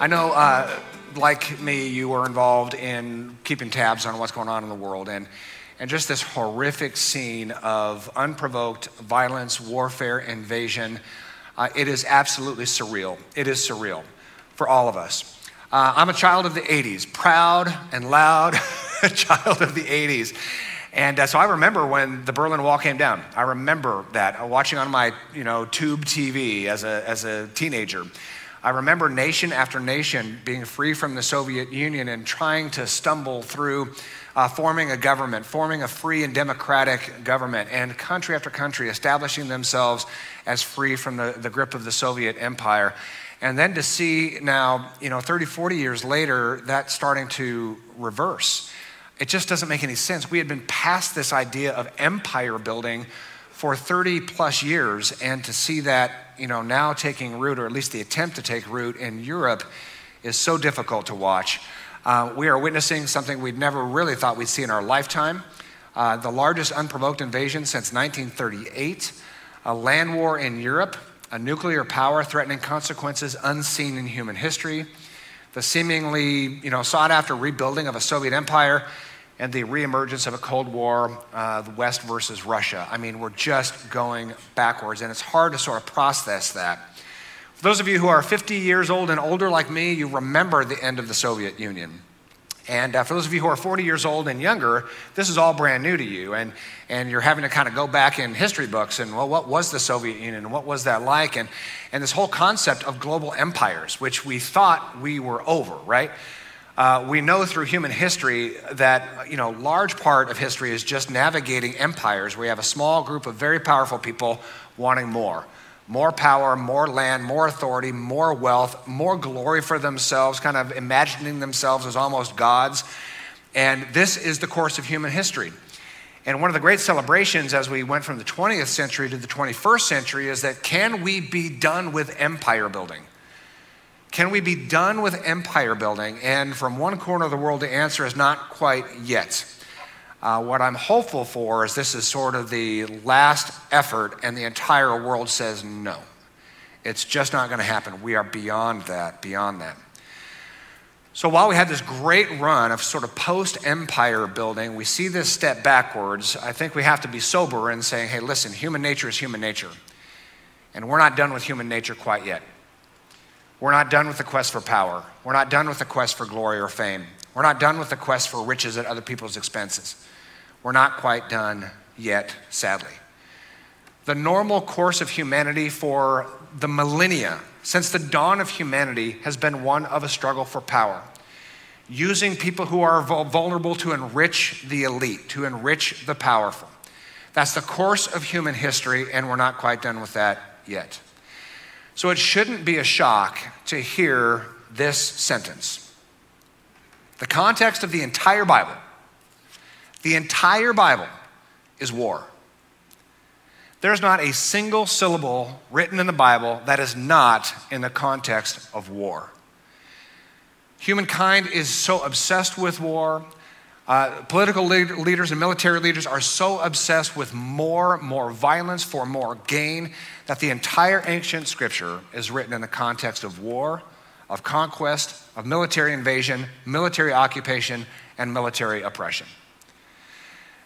I know, uh, like me, you were involved in keeping tabs on what's going on in the world. And, and just this horrific scene of unprovoked violence, warfare, invasion. Uh, it is absolutely surreal. It is surreal for all of us. Uh, I'm a child of the 80s, proud and loud child of the 80s. And uh, so I remember when the Berlin Wall came down. I remember that uh, watching on my, you know, tube TV as a, as a teenager. I remember nation after nation being free from the Soviet Union and trying to stumble through uh, forming a government, forming a free and democratic government, and country after country establishing themselves as free from the, the grip of the Soviet Empire. And then to see now, you know, 30, 40 years later, that starting to reverse. It just doesn't make any sense. We had been past this idea of empire building for 30 plus years, and to see that, you know, now taking root, or at least the attempt to take root in Europe, is so difficult to watch. Uh, we are witnessing something we'd never really thought we'd see in our lifetime. Uh, the largest unprovoked invasion since 1938, a land war in Europe a nuclear power threatening consequences unseen in human history, the seemingly you know, sought after rebuilding of a Soviet empire, and the reemergence of a Cold War, uh, the West versus Russia. I mean, we're just going backwards, and it's hard to sort of process that. For those of you who are 50 years old and older like me, you remember the end of the Soviet Union. And uh, for those of you who are 40 years old and younger, this is all brand new to you. And, and you're having to kind of go back in history books and, well, what was the Soviet Union and what was that like? And, and this whole concept of global empires, which we thought we were over, right? Uh, we know through human history that, you know, large part of history is just navigating empires where you have a small group of very powerful people wanting more more power, more land, more authority, more wealth, more glory for themselves, kind of imagining themselves as almost gods. And this is the course of human history. And one of the great celebrations as we went from the 20th century to the 21st century is that can we be done with empire building? Can we be done with empire building? And from one corner of the world, the answer is not quite yet. Uh, what I'm hopeful for is this is sort of the last effort, and the entire world says no. It's just not going to happen. We are beyond that, beyond that. So while we had this great run of sort of post empire building, we see this step backwards. I think we have to be sober in saying, hey, listen, human nature is human nature. And we're not done with human nature quite yet. We're not done with the quest for power. We're not done with the quest for glory or fame. We're not done with the quest for riches at other people's expenses. We're not quite done yet, sadly. The normal course of humanity for the millennia, since the dawn of humanity, has been one of a struggle for power. Using people who are vulnerable to enrich the elite, to enrich the powerful. That's the course of human history, and we're not quite done with that yet. So it shouldn't be a shock to hear this sentence the context of the entire Bible, the entire Bible is war. There's not a single syllable written in the Bible that is not in the context of war. Humankind is so obsessed with war. Uh, political leaders and military leaders are so obsessed with more, more violence for more gain that the entire ancient scripture is written in the context of war of conquest, of military invasion, military occupation, and military oppression.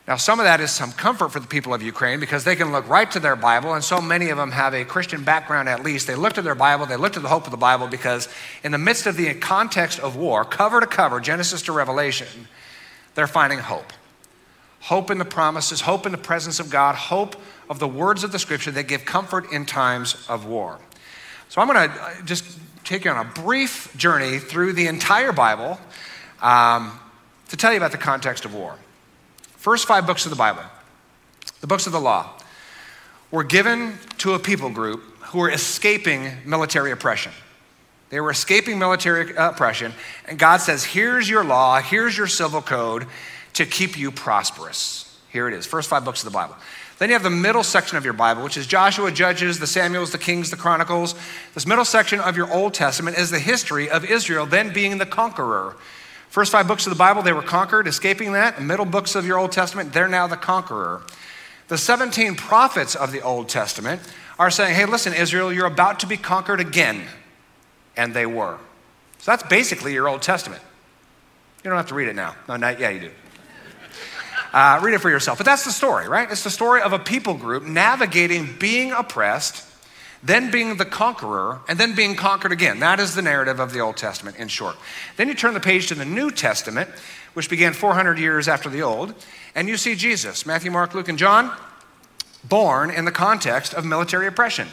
Now, some of that is some comfort for the people of Ukraine because they can look right to their Bible, and so many of them have a Christian background at least. They look to their Bible, they look to the hope of the Bible because, in the midst of the context of war, cover to cover, Genesis to Revelation, they're finding hope. Hope in the promises, hope in the presence of God, hope of the words of the scripture that give comfort in times of war. So, I'm going to uh, just take you on a brief journey through the entire Bible um, to tell you about the context of war. First five books of the Bible, the books of the law, were given to a people group who were escaping military oppression. They were escaping military oppression, and God says, Here's your law, here's your civil code to keep you prosperous. Here it is, first five books of the Bible. Then you have the middle section of your Bible, which is Joshua, Judges, the Samuels, the Kings, the Chronicles. This middle section of your Old Testament is the history of Israel then being the conqueror. First five books of the Bible, they were conquered, escaping that. The middle books of your Old Testament, they're now the conqueror. The 17 prophets of the Old Testament are saying, hey, listen, Israel, you're about to be conquered again. And they were. So that's basically your Old Testament. You don't have to read it now. No, not, yeah, you do. Uh, read it for yourself. But that's the story, right? It's the story of a people group navigating being oppressed, then being the conqueror, and then being conquered again. That is the narrative of the Old Testament in short. Then you turn the page to the New Testament, which began 400 years after the Old, and you see Jesus, Matthew, Mark, Luke, and John, born in the context of military oppression.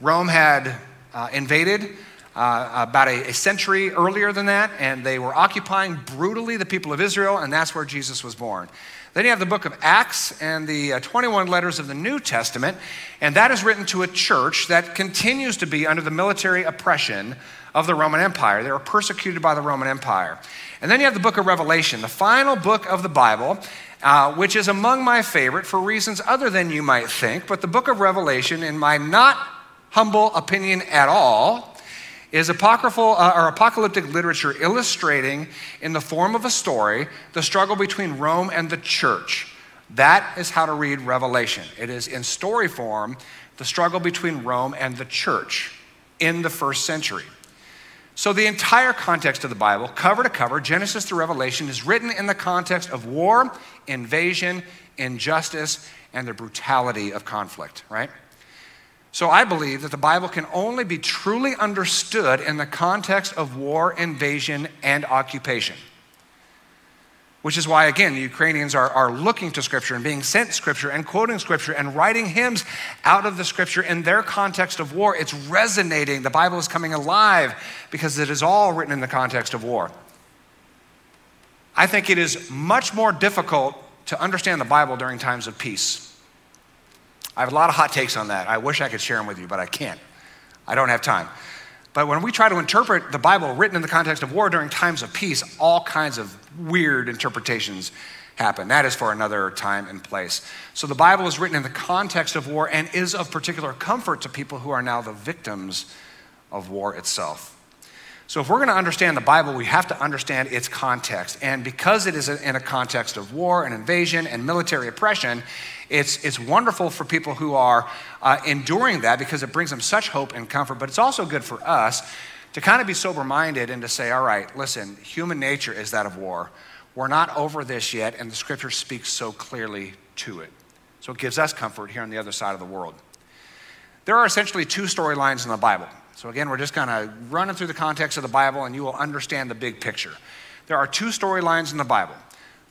Rome had uh, invaded uh, about a, a, century earlier than that, and they were occupying brutally the people of Israel, and that's where Jesus was born. Then you have the book of Acts and the uh, 21 letters of the New Testament, and that is written to a church that continues to be under the military oppression of the Roman Empire. They were persecuted by the Roman Empire. And then you have the book of Revelation, the final book of the Bible, uh, which is among my favorite for reasons other than you might think. But the book of Revelation, in my not humble opinion at all, is apocryphal uh, or apocalyptic literature illustrating in the form of a story the struggle between Rome and the church. That is how to read Revelation. It is in story form the struggle between Rome and the church in the first century. So, the entire context of the Bible, cover to cover, Genesis to Revelation, is written in the context of war, invasion, injustice, and the brutality of conflict, right? So I believe that the Bible can only be truly understood in the context of war, invasion, and occupation. Which is why, again, the Ukrainians are, are looking to Scripture and being sent Scripture and quoting Scripture and writing hymns out of the Scripture in their context of war. It's resonating. The Bible is coming alive because it is all written in the context of war. I think it is much more difficult to understand the Bible during times of peace. I have a lot of hot takes on that. I wish I could share them with you, but I can't. I don't have time. But when we try to interpret the Bible written in the context of war during times of peace, all kinds of weird interpretations happen. That is for another time and place. So the Bible is written in the context of war and is of particular comfort to people who are now the victims of war itself. So, if we're going to understand the Bible, we have to understand its context. And because it is in a context of war and invasion and military oppression, it's, it's wonderful for people who are uh, enduring that because it brings them such hope and comfort. But it's also good for us to kind of be sober minded and to say, all right, listen, human nature is that of war. We're not over this yet, and the scripture speaks so clearly to it. So, it gives us comfort here on the other side of the world. There are essentially two storylines in the Bible. So, again, we're just kind of running through the context of the Bible and you will understand the big picture. There are two storylines in the Bible.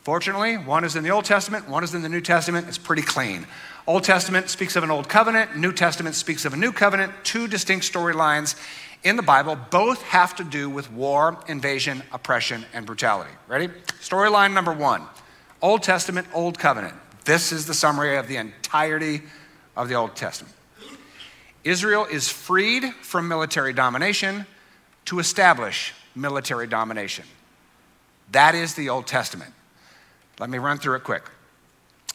Fortunately, one is in the Old Testament, one is in the New Testament. It's pretty clean. Old Testament speaks of an old covenant, New Testament speaks of a new covenant, two distinct storylines in the Bible. Both have to do with war, invasion, oppression, and brutality. Ready? Storyline number one Old Testament, Old Covenant. This is the summary of the entirety of the Old Testament. Israel is freed from military domination to establish military domination. That is the Old Testament. Let me run through it quick.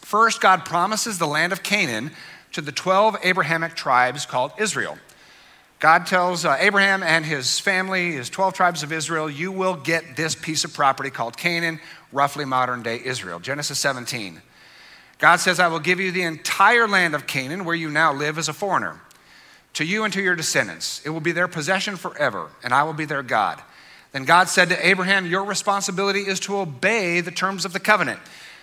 First, God promises the land of Canaan to the 12 Abrahamic tribes called Israel. God tells uh, Abraham and his family, his 12 tribes of Israel, you will get this piece of property called Canaan, roughly modern day Israel. Genesis 17. God says, I will give you the entire land of Canaan where you now live as a foreigner to you and to your descendants. It will be their possession forever, and I will be their God. Then God said to Abraham, Your responsibility is to obey the terms of the covenant.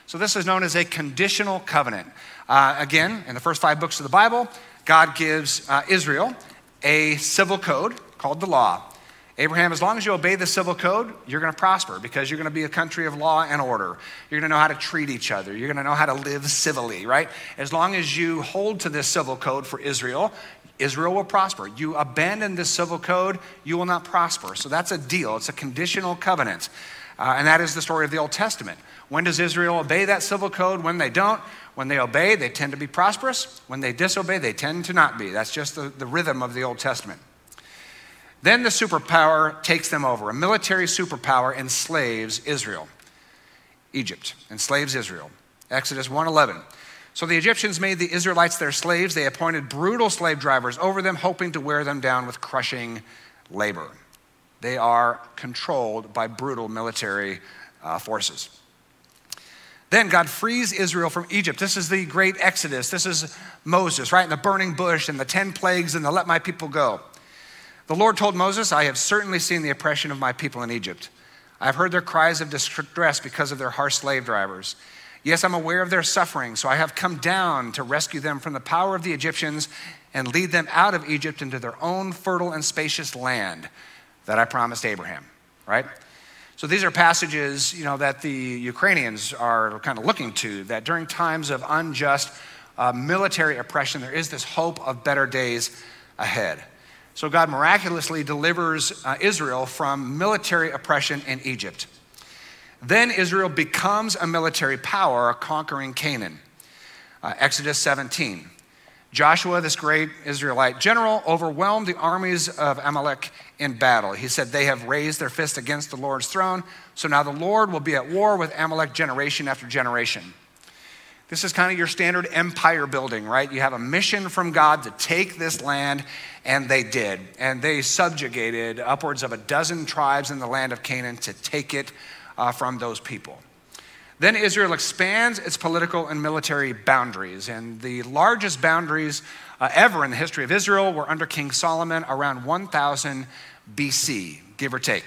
So, this is known as a conditional covenant. Uh, again, in the first five books of the Bible, God gives uh, Israel a civil code called the law. Abraham, as long as you obey the civil code, you're going to prosper because you're going to be a country of law and order. You're going to know how to treat each other. You're going to know how to live civilly, right? As long as you hold to this civil code for Israel, Israel will prosper. You abandon this civil code, you will not prosper. So that's a deal, it's a conditional covenant. Uh, and that is the story of the Old Testament. When does Israel obey that civil code? When they don't. When they obey, they tend to be prosperous. When they disobey, they tend to not be. That's just the, the rhythm of the Old Testament. Then the superpower takes them over. A military superpower enslaves Israel. Egypt enslaves Israel. Exodus 1:11. So the Egyptians made the Israelites their slaves. They appointed brutal slave drivers over them, hoping to wear them down with crushing labor. They are controlled by brutal military uh, forces. Then God frees Israel from Egypt. This is the great Exodus. This is Moses, right? In the burning bush and the 10 plagues and the let my people go. The Lord told Moses, I have certainly seen the oppression of my people in Egypt. I have heard their cries of distress because of their harsh slave drivers. Yes, I'm aware of their suffering, so I have come down to rescue them from the power of the Egyptians and lead them out of Egypt into their own fertile and spacious land that I promised Abraham, right? So these are passages, you know, that the Ukrainians are kind of looking to, that during times of unjust uh, military oppression, there is this hope of better days ahead. So God miraculously delivers uh, Israel from military oppression in Egypt. Then Israel becomes a military power, conquering Canaan. Uh, Exodus 17. Joshua, this great Israelite general, overwhelmed the armies of Amalek in battle. He said, They have raised their fist against the Lord's throne, so now the Lord will be at war with Amalek generation after generation. This is kind of your standard empire building, right? You have a mission from God to take this land, and they did. And they subjugated upwards of a dozen tribes in the land of Canaan to take it uh, from those people. Then Israel expands its political and military boundaries, and the largest boundaries uh, ever in the history of Israel were under King Solomon around 1000 BC, give or take.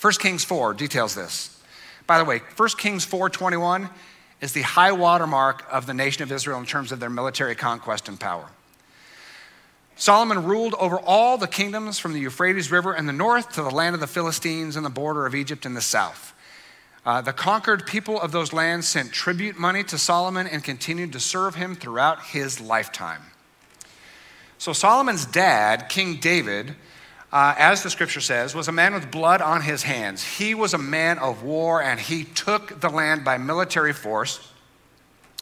1 Kings 4 details this. By the way, 1 Kings 4:21 is the high watermark of the nation of Israel in terms of their military conquest and power. Solomon ruled over all the kingdoms from the Euphrates River in the north to the land of the Philistines and the border of Egypt in the south. Uh, the conquered people of those lands sent tribute money to Solomon and continued to serve him throughout his lifetime. So, Solomon's dad, King David, uh, as the scripture says, was a man with blood on his hands. He was a man of war and he took the land by military force.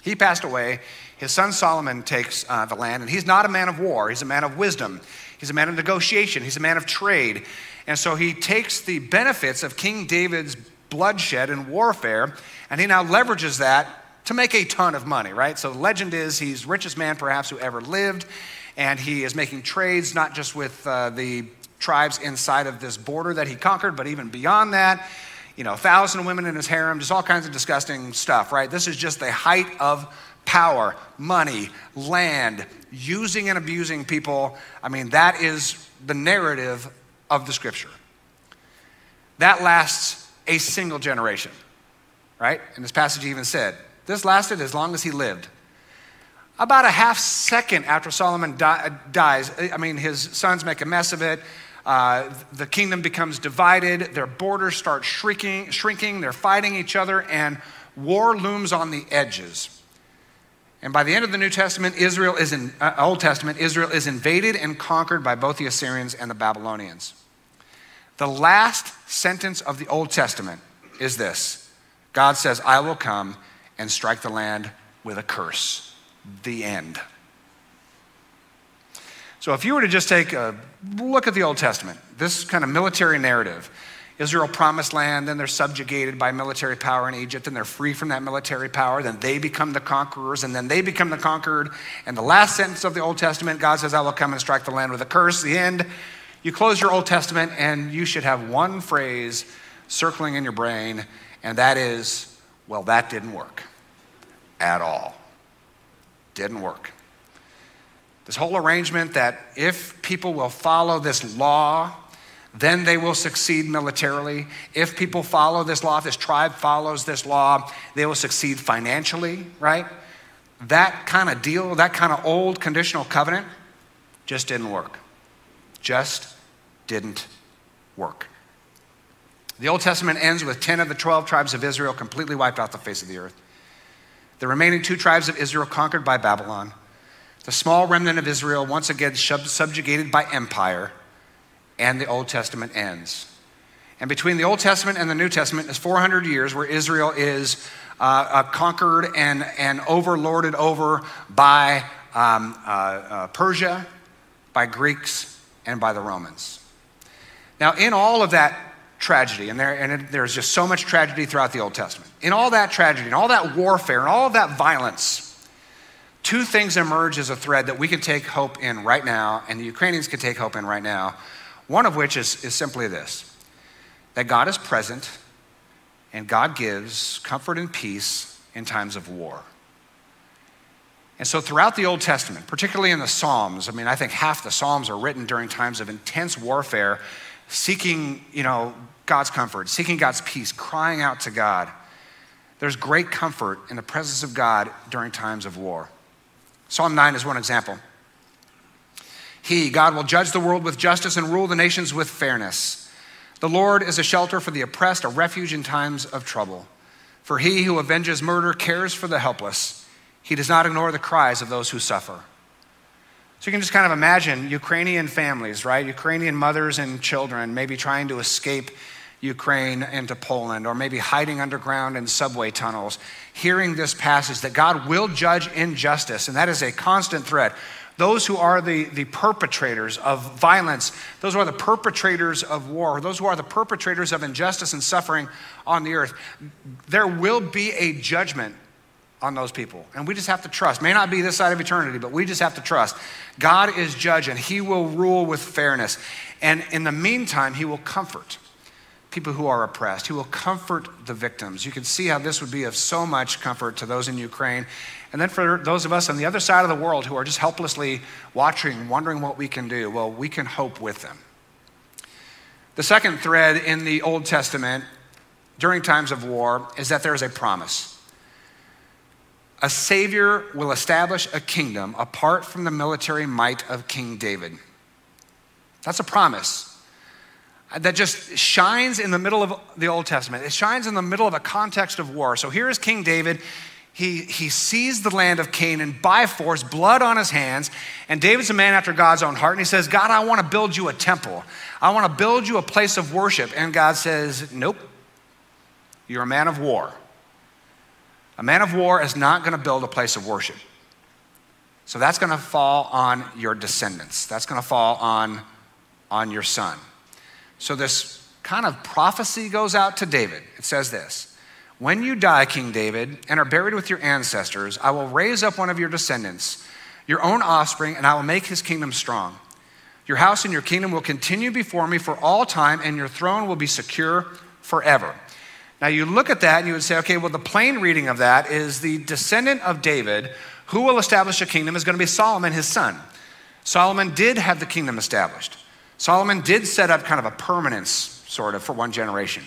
He passed away his son Solomon takes uh, the land, and he's not a man of war, he's a man of wisdom. He's a man of negotiation, he's a man of trade. And so he takes the benefits of King David's bloodshed and warfare, and he now leverages that to make a ton of money, right? So the legend is he's richest man perhaps who ever lived, and he is making trades not just with uh, the tribes inside of this border that he conquered, but even beyond that. You know, a thousand women in his harem, just all kinds of disgusting stuff, right? This is just the height of power, money, land, using and abusing people. I mean, that is the narrative of the scripture. That lasts a single generation, right? And this passage even said, this lasted as long as he lived. About a half second after Solomon di- dies, I mean, his sons make a mess of it. Uh, the kingdom becomes divided. Their borders start shrinking, shrinking. They're fighting each other, and war looms on the edges. And by the end of the New Testament, Israel is in uh, Old Testament, Israel is invaded and conquered by both the Assyrians and the Babylonians. The last sentence of the Old Testament is this. God says, "I will come and strike the land with a curse." The end. So if you were to just take a look at the Old Testament, this kind of military narrative, Israel promised land, then they're subjugated by military power in Egypt, and they're free from that military power. Then they become the conquerors, and then they become the conquered. And the last sentence of the Old Testament, God says, I will come and strike the land with a curse. The end. You close your Old Testament, and you should have one phrase circling in your brain, and that is, well, that didn't work at all. Didn't work. This whole arrangement that if people will follow this law, then they will succeed militarily. If people follow this law, if this tribe follows this law, they will succeed financially, right? That kind of deal, that kind of old conditional covenant just didn't work. Just didn't work. The Old Testament ends with 10 of the 12 tribes of Israel completely wiped off the face of the earth. The remaining two tribes of Israel conquered by Babylon. The small remnant of Israel once again subjugated by empire and the Old Testament ends. And between the Old Testament and the New Testament is 400 years where Israel is uh, uh, conquered and, and overlorded over by um, uh, uh, Persia, by Greeks, and by the Romans. Now, in all of that tragedy, and, there, and it, there's just so much tragedy throughout the Old Testament, in all that tragedy, and all that warfare, and all of that violence, two things emerge as a thread that we can take hope in right now, and the Ukrainians can take hope in right now one of which is, is simply this that God is present and God gives comfort and peace in times of war. And so, throughout the Old Testament, particularly in the Psalms, I mean, I think half the Psalms are written during times of intense warfare, seeking, you know, God's comfort, seeking God's peace, crying out to God. There's great comfort in the presence of God during times of war. Psalm 9 is one example. He, God, will judge the world with justice and rule the nations with fairness. The Lord is a shelter for the oppressed, a refuge in times of trouble. For he who avenges murder cares for the helpless. He does not ignore the cries of those who suffer. So you can just kind of imagine Ukrainian families, right? Ukrainian mothers and children maybe trying to escape Ukraine into Poland or maybe hiding underground in subway tunnels, hearing this passage that God will judge injustice, and that is a constant threat. Those who are the, the perpetrators of violence, those who are the perpetrators of war, those who are the perpetrators of injustice and suffering on the earth, there will be a judgment on those people. And we just have to trust. May not be this side of eternity, but we just have to trust. God is judge and he will rule with fairness. And in the meantime, he will comfort people who are oppressed. He will comfort the victims. You can see how this would be of so much comfort to those in Ukraine. And then for those of us on the other side of the world who are just helplessly watching, wondering what we can do, well, we can hope with them. The second thread in the Old Testament during times of war is that there is a promise a savior will establish a kingdom apart from the military might of King David. That's a promise that just shines in the middle of the Old Testament. It shines in the middle of a context of war. So here is King David. He, he sees the land of Canaan by force, blood on his hands. And David's a man after God's own heart. And he says, God, I want to build you a temple. I want to build you a place of worship. And God says, Nope, you're a man of war. A man of war is not going to build a place of worship. So that's going to fall on your descendants. That's going to fall on, on your son. So this kind of prophecy goes out to David. It says this When you die, King David, and are buried with your ancestors, I will raise up one of your descendants, your own offspring, and I will make his kingdom strong. Your house and your kingdom will continue before me for all time, and your throne will be secure forever. Now you look at that and you would say, okay, well, the plain reading of that is the descendant of David who will establish a kingdom is going to be Solomon, his son. Solomon did have the kingdom established. Solomon did set up kind of a permanence, sort of, for one generation.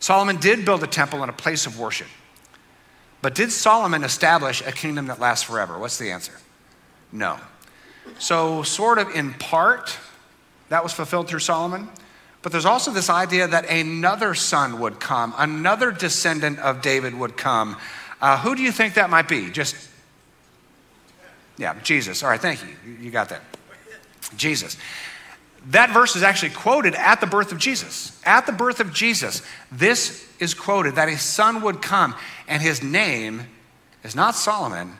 Solomon did build a temple and a place of worship. But did Solomon establish a kingdom that lasts forever? What's the answer? No. So, sort of in part, that was fulfilled through Solomon. But there's also this idea that another son would come, another descendant of David would come. Uh, who do you think that might be? Just, yeah, Jesus. All right, thank you. You got that. Jesus. That verse is actually quoted at the birth of Jesus. At the birth of Jesus, this is quoted that a son would come, and his name is not Solomon,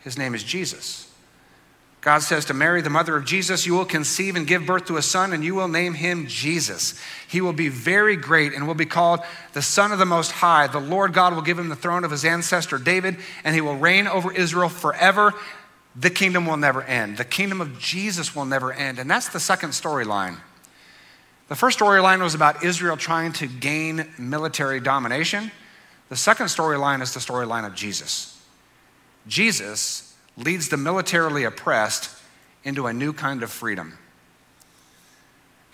his name is Jesus. God says to Mary, the mother of Jesus, You will conceive and give birth to a son, and you will name him Jesus. He will be very great and will be called the Son of the Most High. The Lord God will give him the throne of his ancestor David, and he will reign over Israel forever. The kingdom will never end. The kingdom of Jesus will never end. And that's the second storyline. The first storyline was about Israel trying to gain military domination. The second storyline is the storyline of Jesus. Jesus leads the militarily oppressed into a new kind of freedom.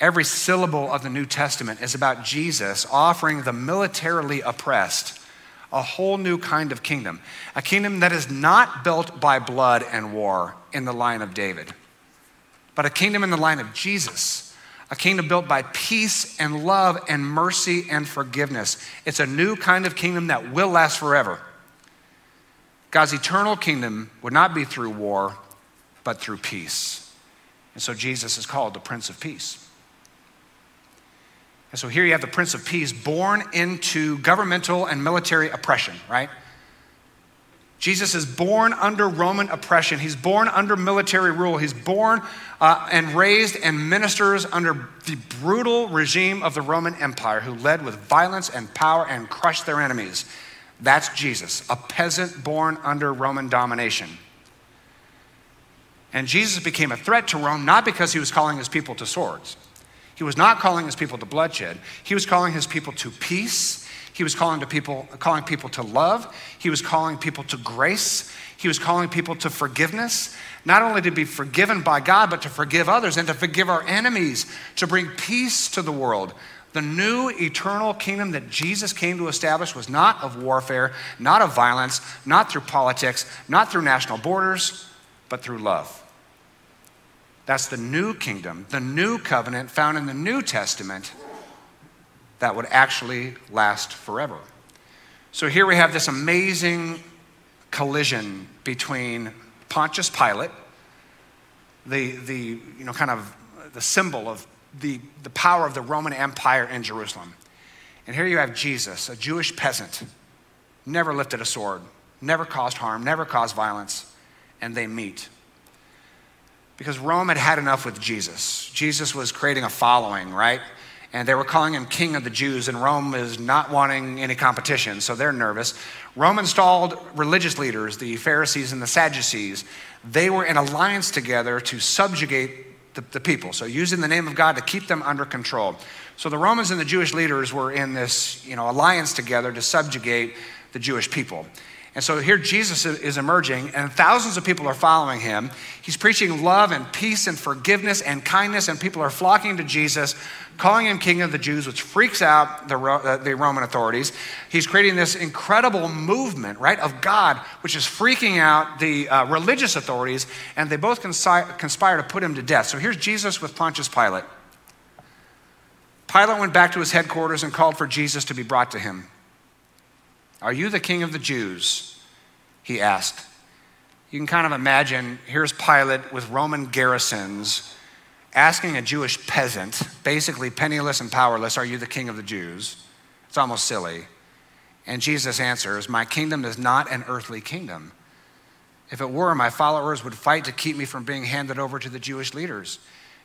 Every syllable of the New Testament is about Jesus offering the militarily oppressed a whole new kind of kingdom, a kingdom that is not built by blood and war in the line of David, but a kingdom in the line of Jesus, a kingdom built by peace and love and mercy and forgiveness. It's a new kind of kingdom that will last forever. God's eternal kingdom would not be through war, but through peace. And so Jesus is called the Prince of Peace. And so here you have the Prince of Peace born into governmental and military oppression, right? Jesus is born under Roman oppression. He's born under military rule. He's born uh, and raised and ministers under the brutal regime of the Roman Empire, who led with violence and power and crushed their enemies. That's Jesus, a peasant born under Roman domination. And Jesus became a threat to Rome not because he was calling his people to swords. He was not calling his people to bloodshed. He was calling his people to peace. He was calling to people, calling people to love. He was calling people to grace. He was calling people to forgiveness. Not only to be forgiven by God, but to forgive others and to forgive our enemies, to bring peace to the world. The new eternal kingdom that Jesus came to establish was not of warfare, not of violence, not through politics, not through national borders, but through love. That's the new kingdom, the new covenant found in the New Testament that would actually last forever. So here we have this amazing collision between Pontius Pilate, the, the you know, kind of the symbol of the, the power of the Roman Empire in Jerusalem. And here you have Jesus, a Jewish peasant, never lifted a sword, never caused harm, never caused violence, and they meet. Because Rome had had enough with Jesus. Jesus was creating a following, right? and they were calling him king of the Jews, and Rome is not wanting any competition, so they're nervous. Rome installed religious leaders, the Pharisees and the Sadducees. They were in alliance together to subjugate the, the people, so using the name of God to keep them under control. So the Romans and the Jewish leaders were in this you know, alliance together to subjugate the Jewish people. And so here Jesus is emerging, and thousands of people are following him. He's preaching love and peace and forgiveness and kindness, and people are flocking to Jesus, calling him King of the Jews, which freaks out the, uh, the Roman authorities. He's creating this incredible movement, right, of God, which is freaking out the uh, religious authorities, and they both consi- conspire to put him to death. So here's Jesus with Pontius Pilate. Pilate went back to his headquarters and called for Jesus to be brought to him. Are you the king of the Jews? He asked. You can kind of imagine here's Pilate with Roman garrisons asking a Jewish peasant, basically penniless and powerless, Are you the king of the Jews? It's almost silly. And Jesus answers, My kingdom is not an earthly kingdom. If it were, my followers would fight to keep me from being handed over to the Jewish leaders.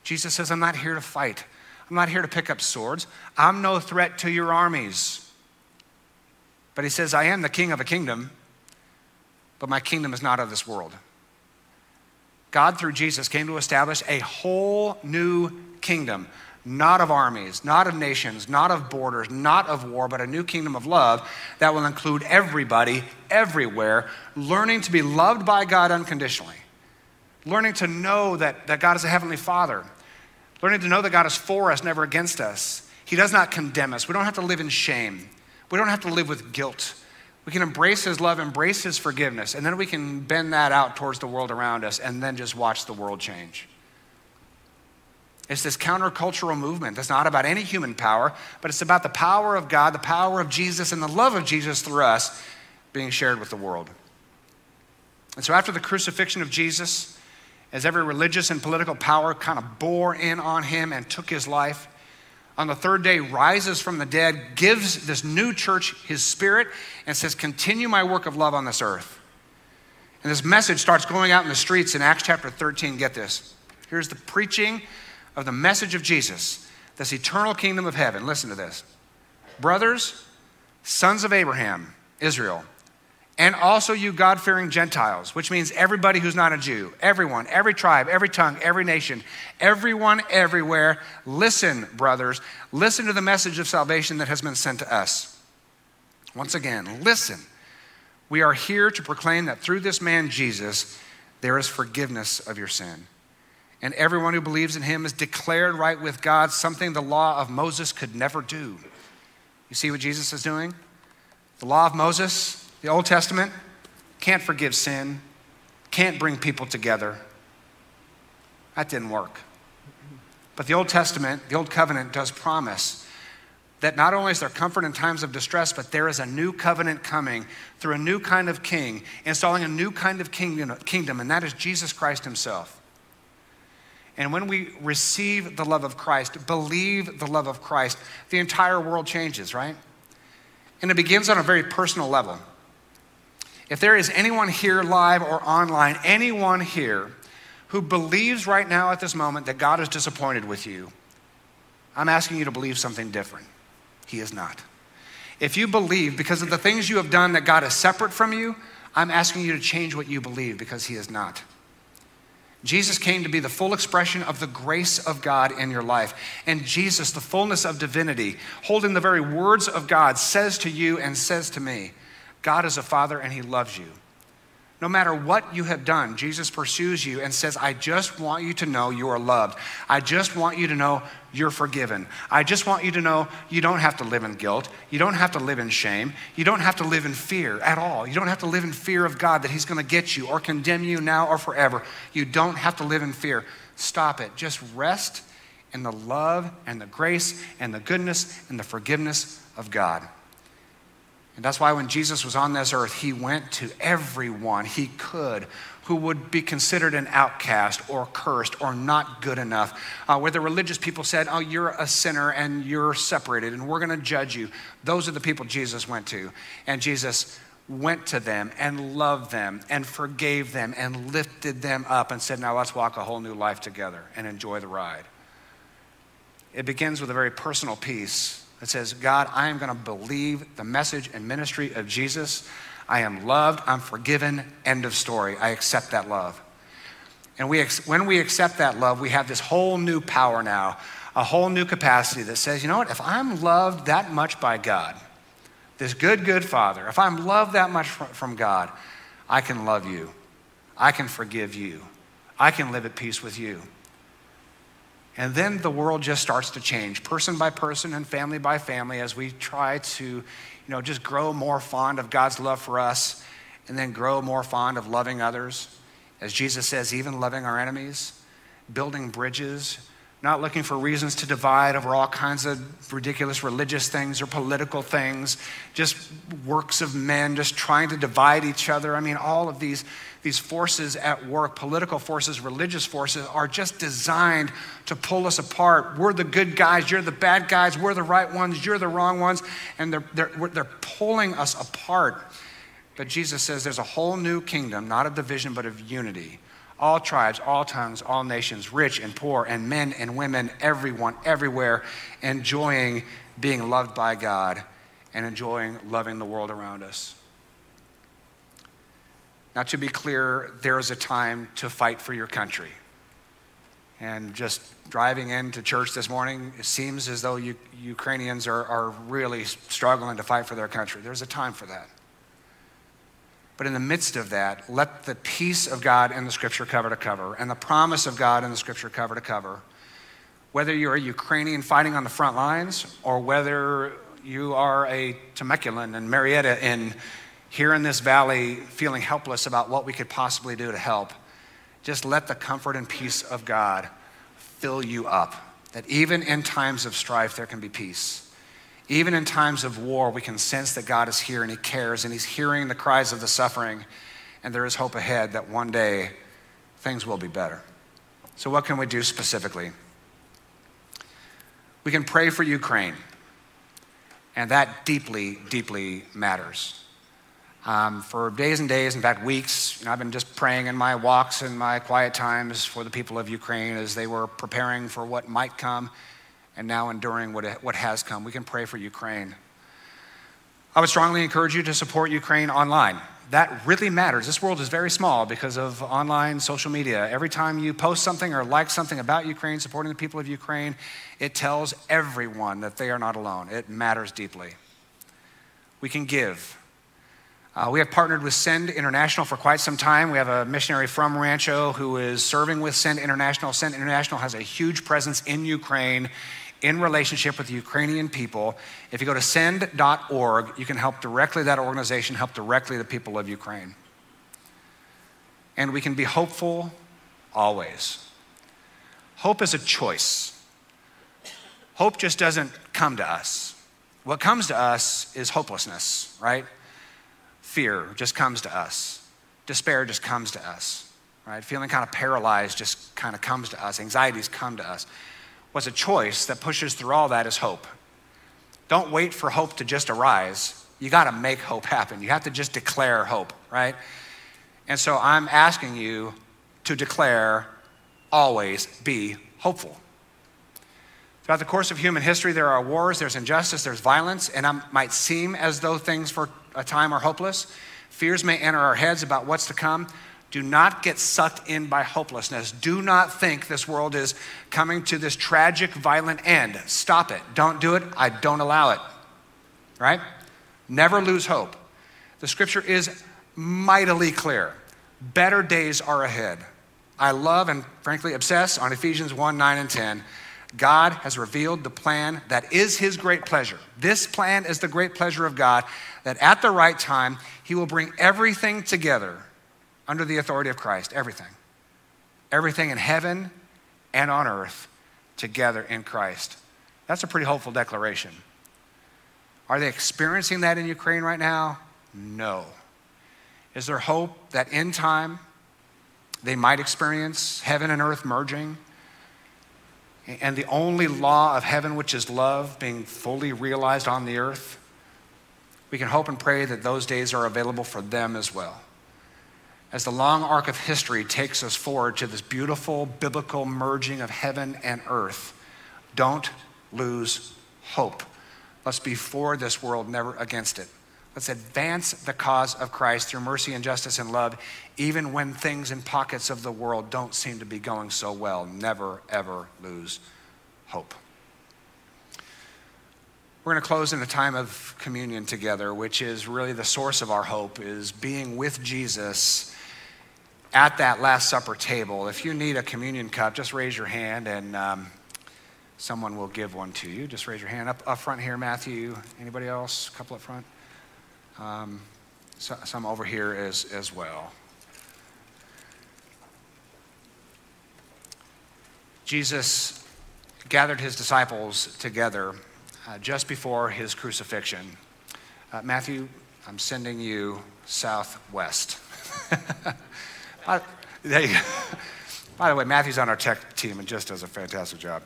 Jesus says, I'm not here to fight. I'm not here to pick up swords. I'm no threat to your armies. But he says, I am the king of a kingdom, but my kingdom is not of this world. God, through Jesus, came to establish a whole new kingdom, not of armies, not of nations, not of borders, not of war, but a new kingdom of love that will include everybody, everywhere, learning to be loved by God unconditionally, learning to know that, that God is a heavenly Father, learning to know that God is for us, never against us. He does not condemn us. We don't have to live in shame. We don't have to live with guilt. We can embrace His love, embrace His forgiveness, and then we can bend that out towards the world around us and then just watch the world change. It's this countercultural movement that's not about any human power, but it's about the power of God, the power of Jesus, and the love of Jesus through us being shared with the world. And so after the crucifixion of Jesus, as every religious and political power kind of bore in on him and took his life, on the third day rises from the dead, gives this new church his spirit, and says, Continue my work of love on this earth. And this message starts going out in the streets in Acts chapter 13. Get this. Here's the preaching of the message of Jesus, this eternal kingdom of heaven. Listen to this. Brothers, sons of Abraham, Israel, and also you God fearing Gentiles, which means everybody who's not a Jew, everyone, every tribe, every tongue, every nation, everyone, everywhere. Listen, brothers, listen to the message of salvation that has been sent to us. Once again, listen. We are here to proclaim that through this man, Jesus, there is forgiveness of your sin. And everyone who believes in him is declared right with God, something the law of Moses could never do. You see what Jesus is doing? The law of Moses, the Old Testament can't forgive sin, can't bring people together. That didn't work. But the Old Testament, the Old Covenant, does promise that not only is there comfort in times of distress, but there is a new covenant coming through a new kind of king, installing a new kind of kingdom, and that is Jesus Christ Himself. And when we receive the love of Christ, believe the love of Christ, the entire world changes, right? And it begins on a very personal level. If there is anyone here live or online, anyone here who believes right now at this moment that God is disappointed with you, I'm asking you to believe something different. He is not. If you believe because of the things you have done that God is separate from you, I'm asking you to change what you believe because He is not. Jesus came to be the full expression of the grace of God in your life. And Jesus, the fullness of divinity, holding the very words of God, says to you and says to me, God is a father and he loves you. No matter what you have done, Jesus pursues you and says, I just want you to know you are loved. I just want you to know you're forgiven. I just want you to know you don't have to live in guilt. You don't have to live in shame. You don't have to live in fear at all. You don't have to live in fear of God that He's going to get you or condemn you now or forever. You don't have to live in fear. Stop it. Just rest in the love and the grace and the goodness and the forgiveness of God. And that's why when Jesus was on this earth, he went to everyone he could who would be considered an outcast or cursed or not good enough, uh, where the religious people said, Oh, you're a sinner and you're separated and we're going to judge you. Those are the people Jesus went to. And Jesus went to them and loved them and forgave them and lifted them up and said, Now let's walk a whole new life together and enjoy the ride. It begins with a very personal piece that says, God, I am going to believe the message and ministry of Jesus. I am loved, I'm forgiven, end of story. I accept that love. And we, when we accept that love, we have this whole new power now, a whole new capacity that says, you know what, if I'm loved that much by God, this good, good Father, if I'm loved that much from God, I can love you. I can forgive you. I can live at peace with you. And then the world just starts to change, person by person and family by family, as we try to, you know, just grow more fond of God's love for us and then grow more fond of loving others. As Jesus says, even loving our enemies, building bridges, not looking for reasons to divide over all kinds of ridiculous religious things or political things, just works of men, just trying to divide each other. I mean, all of these, these forces at work, political forces, religious forces, are just designed to pull us apart. We're the good guys, you're the bad guys, we're the right ones, you're the wrong ones, and they're, they're, they're pulling us apart. But Jesus says there's a whole new kingdom, not of division, but of unity all tribes, all tongues, all nations, rich and poor, and men and women, everyone, everywhere, enjoying being loved by God and enjoying loving the world around us. Now, to be clear, there is a time to fight for your country. And just driving into church this morning, it seems as though you, Ukrainians are, are really struggling to fight for their country. There's a time for that. But in the midst of that, let the peace of God in the scripture cover to cover and the promise of God in the scripture cover to cover, whether you're a Ukrainian fighting on the front lines or whether you are a Temeculanan and Murrieta in here in this valley feeling helpless about what we could possibly do to help, just let the comfort and peace of God fill you up. That even in times of strife, there can be peace. Even in times of war, we can sense that God is here and He cares and He's hearing the cries of the suffering, and there is hope ahead that one day things will be better. So, what can we do specifically? We can pray for Ukraine, and that deeply, deeply matters. Um, for days and days, in fact, weeks, you know, I've been just praying in my walks and my quiet times for the people of Ukraine as they were preparing for what might come and now enduring what, what has come. We can pray for Ukraine. I would strongly encourage you to support Ukraine online. That really matters. This world is very small because of online social media. Every time you post something or like something about Ukraine, supporting the people of Ukraine, it tells everyone that they are not alone. It matters deeply. We can give. Uh, we have partnered with Send International for quite some time. We have a missionary from Rancho who is serving with Send International. Send International has a huge presence in Ukraine in relationship with the Ukrainian people. If you go to send.org, you can help directly that organization, help directly the people of Ukraine. And we can be hopeful always. Hope is a choice. Hope just doesn't come to us. What comes to us is hopelessness, right? Fear just comes to us. Despair just comes to us, right? Feeling kind of paralyzed just kind of comes to us. Anxieties come to us was a choice that pushes through all that is hope. Don't wait for hope to just arise. You got to make hope happen. You have to just declare hope, right? And so I'm asking you to declare always be hopeful. Throughout the course of human history, there are wars, there's injustice, there's violence, and it might seem as though things for a time are hopeless. Fears may enter our heads about what's to come. Do not get sucked in by hopelessness. Do not think this world is coming to this tragic, violent end. Stop it. Don't do it. I don't allow it. Right? Never lose hope. The scripture is mightily clear. Better days are ahead. I love and frankly obsess on Ephesians 1 9 and 10. God has revealed the plan that is His great pleasure. This plan is the great pleasure of God that at the right time, He will bring everything together under the authority of Christ. Everything. Everything in heaven and on earth together in Christ. That's a pretty hopeful declaration. Are they experiencing that in Ukraine right now? No. Is there hope that in time they might experience heaven and earth merging? And the only law of heaven, which is love, being fully realized on the earth? We can hope and pray that those days are available for them as well. As the long arc of history takes us forward to this beautiful biblical merging of heaven and earth, don't lose hope. Let's be for this world, never against it. Let's advance the cause of Christ through mercy and justice and love, even when things in pockets of the world don't seem to be going so well. Never, ever lose hope. We're going to close in a time of communion together, which is really the source of our hope, is being with Jesus at that Last Supper table. If you need a communion cup, just raise your hand and um, someone will give one to you. Just raise your hand up, up front here, Matthew. Anybody else? A couple up front. Um, so, some over here as, as well. Jesus gathered his disciples together uh, just before his crucifixion. Uh, Matthew, I'm sending you southwest. go. By the way, Matthew's on our tech team and just does a fantastic job.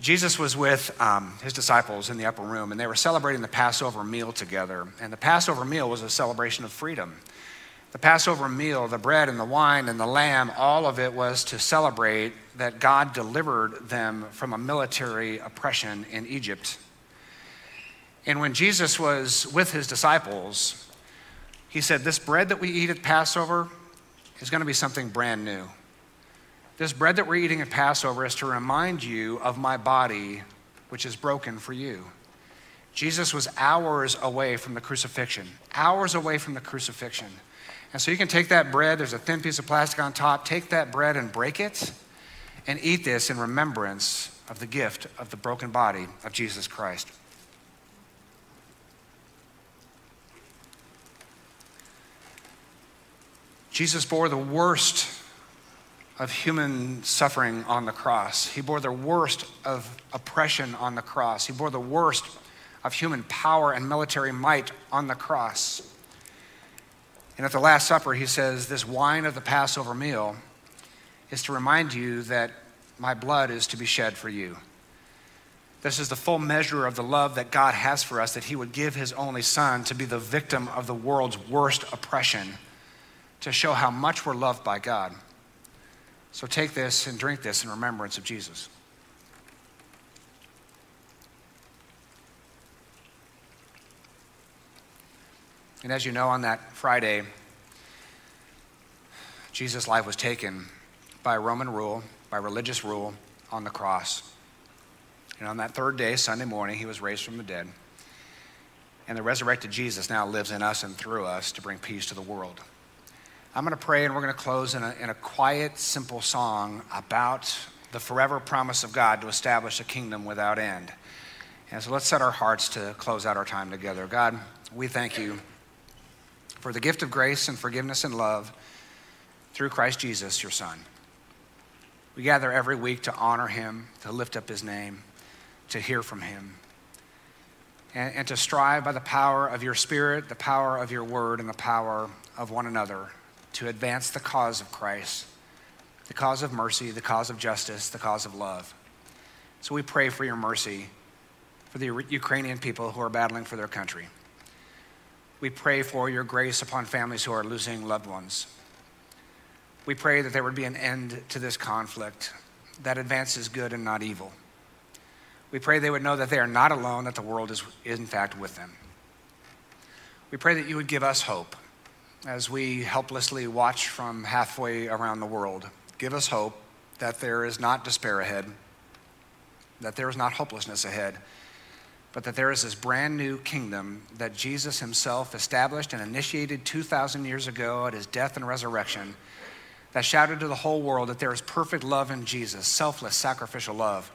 Jesus was with um, his disciples in the upper room, and they were celebrating the Passover meal together. And the Passover meal was a celebration of freedom. The Passover meal, the bread and the wine and the lamb, all of it was to celebrate that God delivered them from a military oppression in Egypt. And when Jesus was with his disciples, he said, This bread that we eat at Passover is going to be something brand new. This bread that we're eating at Passover is to remind you of my body, which is broken for you. Jesus was hours away from the crucifixion, hours away from the crucifixion. And so you can take that bread, there's a thin piece of plastic on top, take that bread and break it and eat this in remembrance of the gift of the broken body of Jesus Christ. Jesus bore the worst of human suffering on the cross. He bore the worst of oppression on the cross. He bore the worst of human power and military might on the cross. And at the Last Supper, he says, This wine of the Passover meal is to remind you that my blood is to be shed for you. This is the full measure of the love that God has for us, that he would give his only son to be the victim of the world's worst oppression, to show how much we're loved by God. So take this and drink this in remembrance of Jesus. And as you know, on that Friday, Jesus' life was taken by Roman rule, by religious rule, on the cross. And on that third day, Sunday morning, he was raised from the dead. And the resurrected Jesus now lives in us and through us to bring peace to the world. I'm going to pray and we're going to close in a, in a quiet, simple song about the forever promise of God to establish a kingdom without end. And so let's set our hearts to close out our time together. God, we thank you for the gift of grace and forgiveness and love through Christ Jesus, your Son. We gather every week to honor him, to lift up his name, to hear from him, and, and to strive by the power of your Spirit, the power of your word, and the power of one another to advance the cause of Christ, the cause of mercy, the cause of justice, the cause of love. So we pray for your mercy for the Ukrainian people who are battling for their country. We pray for your grace upon families who are losing loved ones. We pray that there would be an end to this conflict that advances good and not evil. We pray they would know that they are not alone, that the world is, in fact with them. We pray that you would give us hope as we helplessly watch from halfway around the world. Give us hope that there is not despair ahead, that there is not hopelessness ahead, but that there is this brand new kingdom that Jesus himself established and initiated 2,000 years ago at his death and resurrection that shouted to the whole world that there is perfect love in Jesus, selfless, sacrificial love.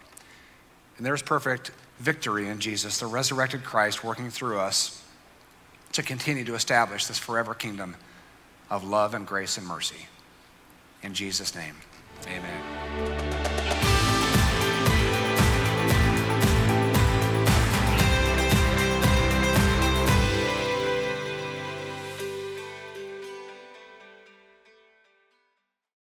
And there is perfect victory in Jesus, the resurrected Christ working through us to continue to establish this forever kingdom of love and grace and mercy. In Jesus' name, amen.